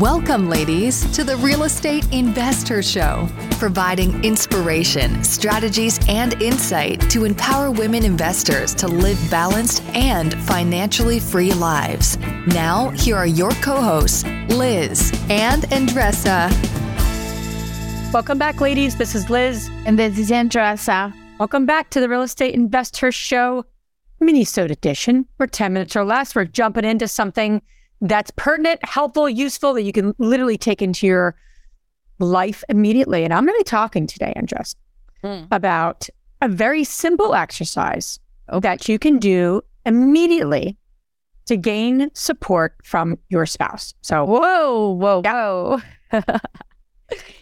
Welcome, ladies, to the Real Estate InvestHER Show, providing inspiration, strategies, and insight to empower women investors to live balanced and financially free lives. Now, here are your co hosts, Liz and Andresa. Welcome back, ladies. This is Liz. And this is Andresa. Welcome back to the Real Estate InvestHER Show, minisode edition. We're 10 minutes or less. We're jumping into something that's pertinent, helpful, useful that you can literally take into your life immediately. And I'm going to be talking today, Andress, mm. about a very simple exercise that you can do immediately to gain support from your spouse. So, whoa, whoa, whoa.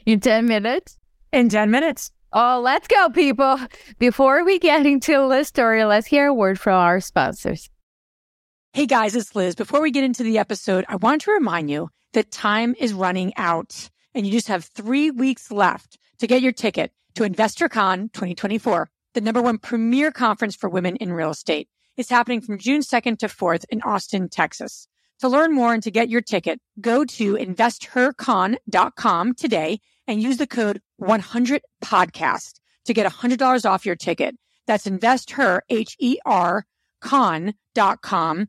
in 10 minutes? In 10 minutes. Oh, let's go, people. Before we get into the story, let's hear a word from our sponsors. Hey guys, it's Liz. Before we get into the episode, I want to remind you that time is running out and you just have three weeks left to get your ticket to InvestHERCon 2024, the number one premier conference for women in real estate. It's happening from June 2nd to 4th in Austin, Texas. To learn more and to get your ticket, go to investhercon.com today and use the code 100podcast to get $100 off your ticket. That's investher, H-E-R, con.com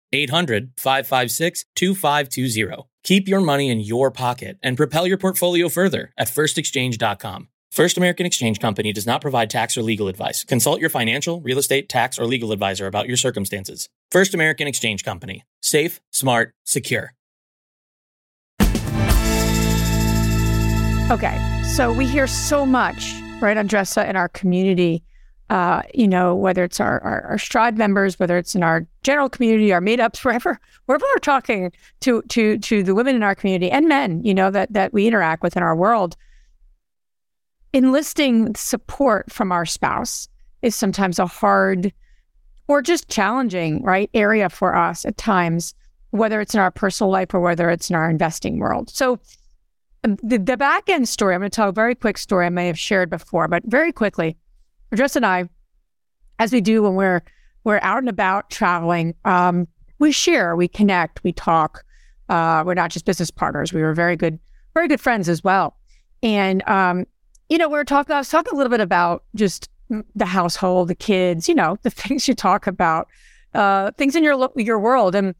800 556 2520. Keep your money in your pocket and propel your portfolio further at firstexchange.com. First American Exchange Company does not provide tax or legal advice. Consult your financial, real estate, tax, or legal advisor about your circumstances. First American Exchange Company. Safe, smart, secure. Okay, so we hear so much, right, Andresa, in our community uh, you know, whether it's our, our, our Stride members, whether it's in our general community, our meetups, wherever wherever we're talking to to to the women in our community and men, you know, that that we interact with in our world, enlisting support from our spouse is sometimes a hard or just challenging, right, area for us at times, whether it's in our personal life or whether it's in our investing world. So um, the, the back end story, I'm going to tell a very quick story I may have shared before, but very quickly Jess and I, as we do when we're we're out and about traveling, um, we share, we connect, we talk. Uh, we're not just business partners; we were very good, very good friends as well. And um, you know, we were talking. I was talking a little bit about just the household, the kids, you know, the things you talk about, uh, things in your your world. And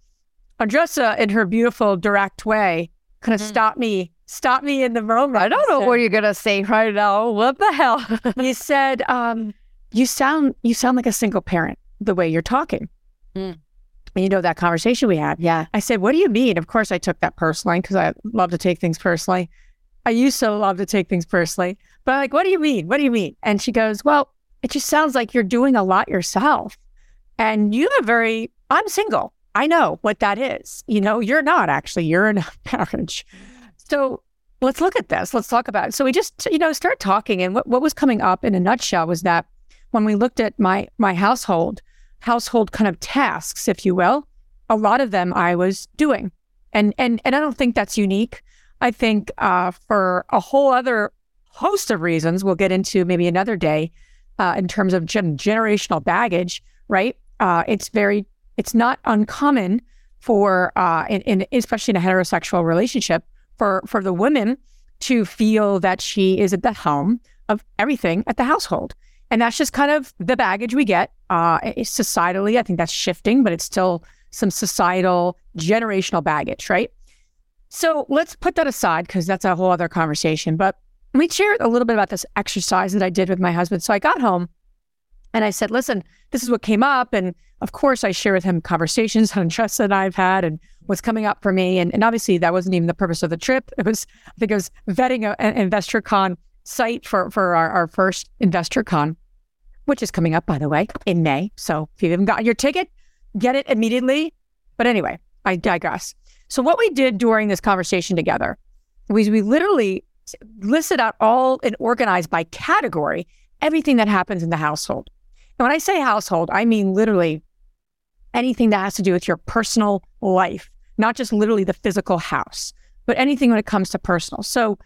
Andresa, in her beautiful, direct way, kind of mm. stopped me stop me in the moment. I don't know what you're gonna say right now. What the hell? you said, um, you sound you sound like a single parent the way you're talking. Mm. You know that conversation we had. Yeah. I said, What do you mean? Of course I took that personally because I love to take things personally. I used to love to take things personally. But I'm like, what do you mean? What do you mean? And she goes, Well, it just sounds like you're doing a lot yourself. And you have very I'm single. I know what that is. You know, you're not actually, you're in a marriage. So let's look at this. Let's talk about it. So we just, you know, start talking. And what, what was coming up in a nutshell was that when we looked at my my household, household kind of tasks, if you will, a lot of them I was doing. And and and I don't think that's unique. I think uh, for a whole other host of reasons we'll get into maybe another day uh, in terms of gen- generational baggage, right? Uh, it's very, it's not uncommon for, uh, in, in, especially in a heterosexual relationship, for for the woman to feel that she is at the helm of everything at the household. And that's just kind of the baggage we get. Uh, societally, I think that's shifting, but it's still some societal generational baggage, right? So let's put that aside because that's a whole other conversation. But let me share a little bit about this exercise that I did with my husband. So I got home And I said, listen, this is what came up. And of course, I share with him conversations on trust that I've had and what's coming up for me. And, and obviously, that wasn't even the purpose of the trip. It was, I think it was vetting a, an InvestHERCon site for, for our, our first InvestHERCon, which is coming up, by the way, in May. So if you haven't gotten your ticket, get it immediately. But anyway, I digress. So what we did during this conversation together was we literally listed out all and organized by category everything that happens in the household. And when I say household, I mean literally anything that has to do with your personal life, not just literally the physical house, but anything when it comes to personal. So,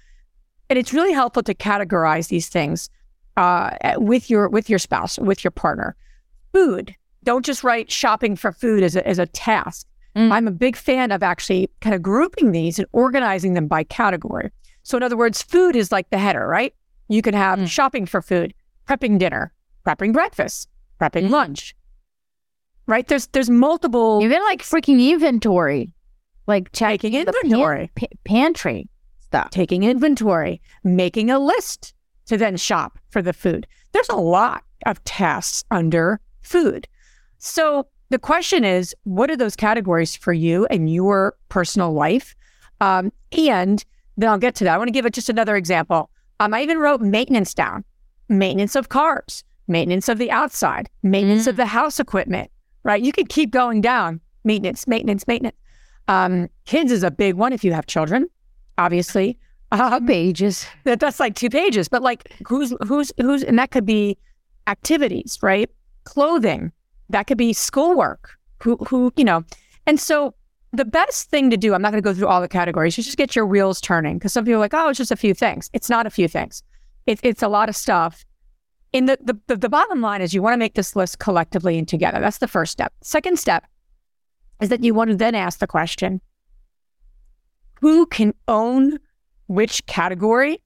and it's really helpful to categorize these things uh, with your with your spouse, with your partner. Food. Don't just write shopping for food as a, as a task. Mm. I'm a big fan of actually kind of grouping these and organizing them by category. So, in other words, food is like the header, right? You can have mm. shopping for food, prepping dinner, prepping breakfast, prepping mm. lunch. Right? There's there's multiple even like freaking inventory, like checking inventory, pan- pantry stuff, taking inventory, making a list to then shop for the food. There's a lot of tasks under food. So the question is, what are those categories for you and your personal life? Um, and then I'll get to that. I want to give it just another example. Um, I even wrote maintenance down maintenance of cars, maintenance of the outside, maintenance mm. of the house equipment, right? You could keep going down maintenance, maintenance, maintenance. Um, kids is a big one if you have children, obviously. Um, pages. That, that's like two pages, but like who's, who's, who's, and that could be activities, right? Clothing, that could be schoolwork, who, who, you know. And so the best thing to do, I'm not going to go through all the categories, You just get your wheels turning. Because some people are like, oh, it's just a few things. It's not a few things. It, it's a lot of stuff. In the, the, the, the bottom line is you want to make this list collectively and together. That's the first step. Second step is that you want to then ask the question, who can own which category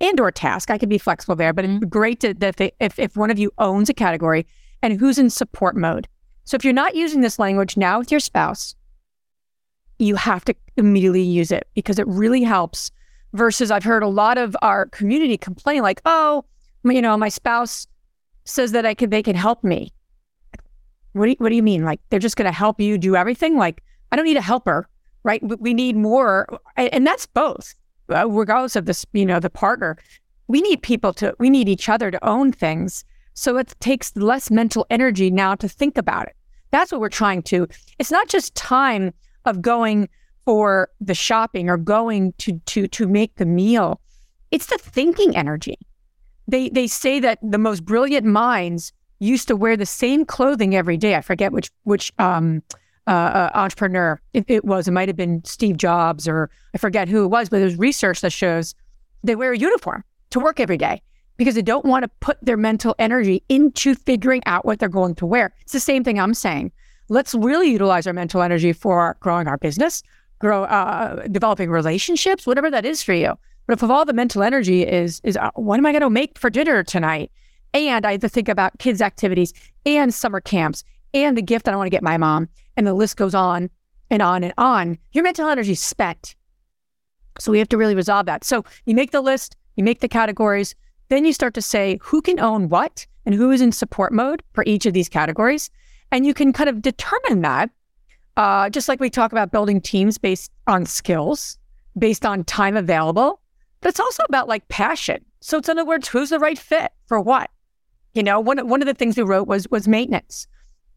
and or task? I could be flexible there, but it's great to, that if, if one of you owns a category and who's in support mode. So if you're not using this language now with your spouse, you have to immediately use it because it really helps. Versus, I've heard a lot of our community complain, like, oh, you know, my spouse says that I could, they can help me. What do you, what do you mean? Like, they're just going to help you do everything? Like, I don't need a helper, right? We need more. And that's both, uh, regardless of this, you know, the partner. We need people to, we need each other to own things. So it takes less mental energy now to think about it. That's what we're trying to. It's not just time of going for the shopping or going to to to make the meal. It's the thinking energy. They they say that the most brilliant minds used to wear the same clothing every day. I forget which which um, uh, uh, entrepreneur it, it, was. It might have been Steve Jobs or I forget who it was, but there's research that shows they wear a uniform to work every day because they don't want to put their mental energy into figuring out what they're going to wear. It's the same thing I'm saying let's really utilize our mental energy for growing our business, grow, uh, developing relationships, whatever that is for you. But if all the mental energy is is uh, what am I going to make for dinner tonight? And I have to think about kids' activities and summer camps and the gift that I want to get my mom, and the list goes on and on and on. Your mental energy is spent. So we have to really resolve that. So you make the list, you make the categories, then you start to say who can own what and who is in support mode for each of these categories. And you can kind of determine that, uh, just like we talk about building teams based on skills, based on time available. But it's also about like passion. So it's in other words, who's the right fit for what? You know, one one of the things we wrote was was maintenance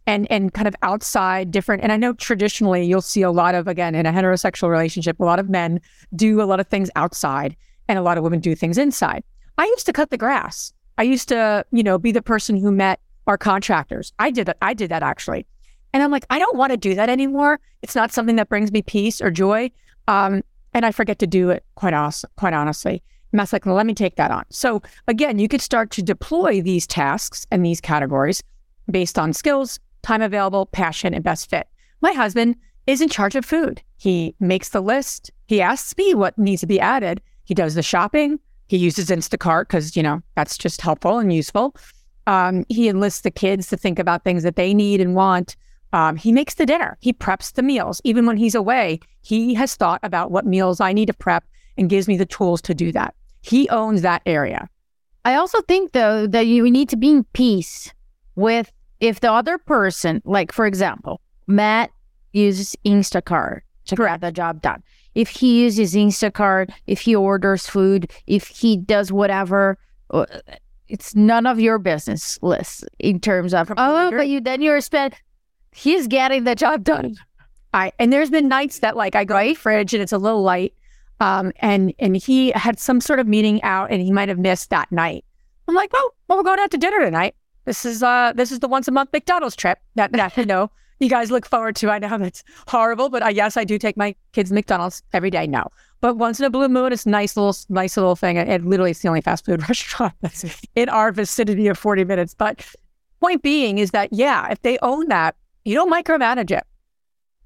and and kind of outside different and i know traditionally you'll see a lot of again in a heterosexual relationship a lot of men do a lot of things outside and a lot of women do things inside i used to cut the grass i used to you know be the person who met our contractors. I did that. I did that actually. And I'm like, I don't want to do that anymore. It's not something that brings me peace or joy. Um, and I forget to do it quite, awesome, quite honestly. And that's like, let me take that on. So again, you could start to deploy these tasks and these categories based on skills, time available, passion, and best fit. My husband is in charge of food. He makes the list. He asks me what needs to be added. He does the shopping. He uses Instacart because, you know, that's just helpful and useful. Um, he enlists the kids to think about things that they need and want. Um, he makes the dinner. He preps the meals. Even when he's away, he has thought about what meals I need to prep and gives me the tools to do that. He owns that area. I also think, though, that you need to be in peace with if the other person, like for example, Matt uses Instacart to get the job done. If he uses Instacart, if he orders food, if he does whatever, uh, it's none of your business list in terms of oh, but you then you're spent. He's getting the job done. I and there's been nights that like I go right? fridge and it's a little light, um, and and he had some sort of meeting out and he might have missed that night. I'm like, well, well, we're going out to dinner tonight. This is uh this is the once a month McDonald's trip that that you know you guys look forward to. I know that's horrible, but I yes, I do take my kids McDonald's every day now. But once in a blue moon, it's nice little nice little thing. And literally, it's the only fast food restaurant that's in our vicinity of 40 minutes. But point being is that yeah, if they own that, you don't micromanage it.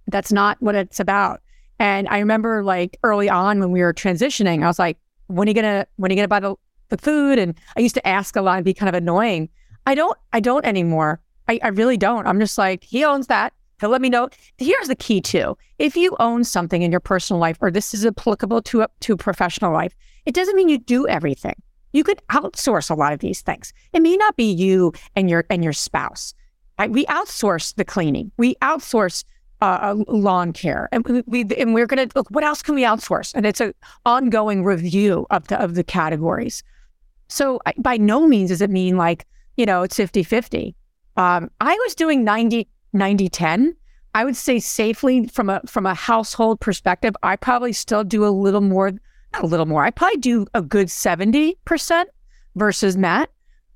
That's not what it's about. And I remember like early on when we were transitioning, I was like, when are you gonna when are you gonna buy the, the food? And I used to ask a lot and be kind of annoying. I don't I don't anymore. I, I really don't. I'm just like, he owns that. He'll let me know. Here's the key too. If you own something in your personal life, or this is applicable to a, to professional life, it doesn't mean you do everything. You could outsource a lot of these things. It may not be you and your and your spouse. We outsource the cleaning. We outsource uh, lawn care, and we, we and we're going to look. What else can we outsource? And it's an ongoing review of the of the categories. So by no means does it mean like you know it's 50 50 um, I was doing 90, 90, 10. I would say safely from a from a household perspective, I probably still do a little more, not a little more. I probably do a good 70% versus Matt.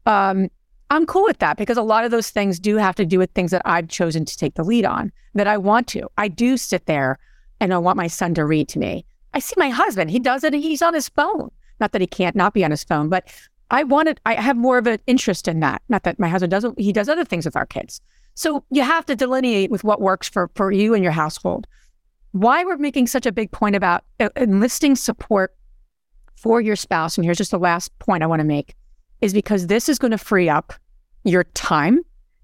Um, I'm cool with that because a lot of those things do have to do with things that I've chosen to take the lead on that I want to. I do sit there and I want my son to read to me. I see my husband, he does it, he's on his phone. Not that he can't not be on his phone, but I wanted, I have more of an interest in that. Not that my husband doesn't, he does other things with our kids. So you have to delineate with what works for, for you and your household. Why we're making such a big point about uh, enlisting support for your spouse, and here's just the last point I want to make, is because this is going to free up your time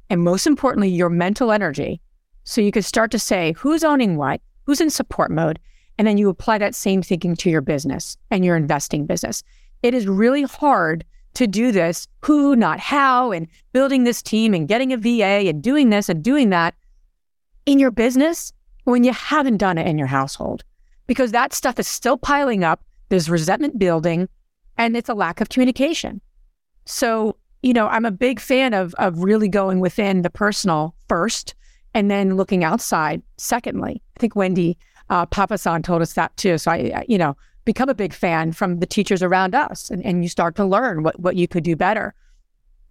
and most importantly, your mental energy. So you can start to say, who's owning what, who's in support mode, and then you apply that same thinking to your business and your investing business. It is really hard to do this who, not how, and building this team and getting a VA and doing this and doing that in your business when you haven't done it in your household. Because that stuff is still piling up. There's resentment building and it's a lack of communication. So, you know, I'm a big fan of, of really going within the personal first and then looking outside secondly. I think Wendy uh, Papasan told us that too. So I, I, you know, become a big fan from the teachers around us and, and you start to learn what, what you could do better.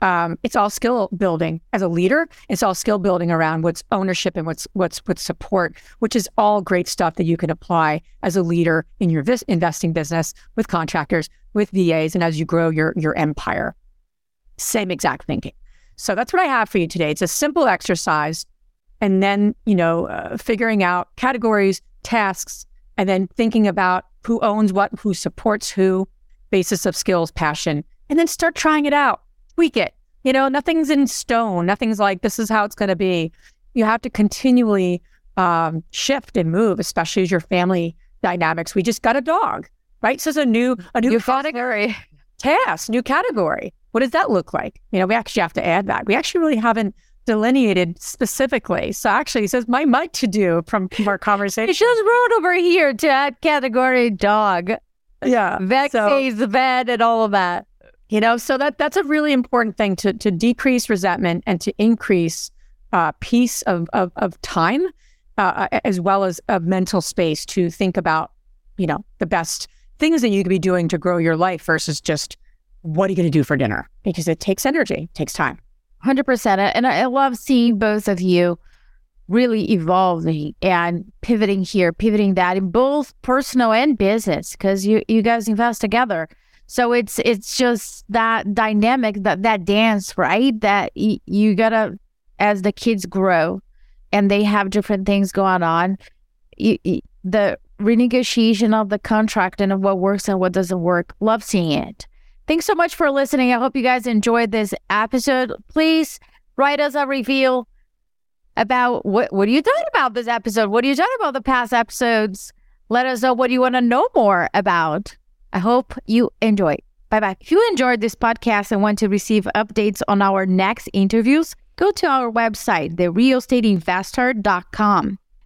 Um, it's all skill building as a leader. It's all skill building around what's ownership and what's what's what's support, which is all great stuff that you can apply as a leader in your vis- investing business with contractors, with VAs, and as you grow your your empire. Same exact thinking. So that's what I have for you today. It's a simple exercise, and then you know uh, figuring out categories, tasks, and then thinking about who owns what, who supports who, basis of skills, passion, and then start trying it out, tweak it. You know, nothing's in stone. Nothing's like this is how it's going to be. You have to continually um, shift and move, especially as your family dynamics. We just got a dog, right? So it's a new a new category task, new category. What does that look like? You know, we actually have to add that. We actually really haven't delineated specifically. So actually, he says my might to do from, from our conversation. He just wrote over here to add category dog. Yeah, vet so, the vet and all of that. You know, so that that's a really important thing to to decrease resentment and to increase uh, peace of of, of time, uh, as well as a mental space to think about, you know, the best things that you could be doing to grow your life versus just what are you going to do for dinner because it takes energy, takes time. 100%. And I love seeing both of you really evolving and pivoting here, pivoting that in both personal and business because you you guys invest together. So it's it's just that dynamic that that dance, right? That y- you got to as the kids grow and they have different things going on, the renegotiation of the contract and of what works and what doesn't work. Love seeing it. Thanks so much for listening. I hope you guys enjoyed this episode. Please write us a review about what what are you thought about this episode? What do you thought about the past episodes? Let us know what you want to know more about. I hope you enjoy. Bye bye. If you enjoyed this podcast and want to receive updates on our next interviews, go to our website, therealestateinvesther.com.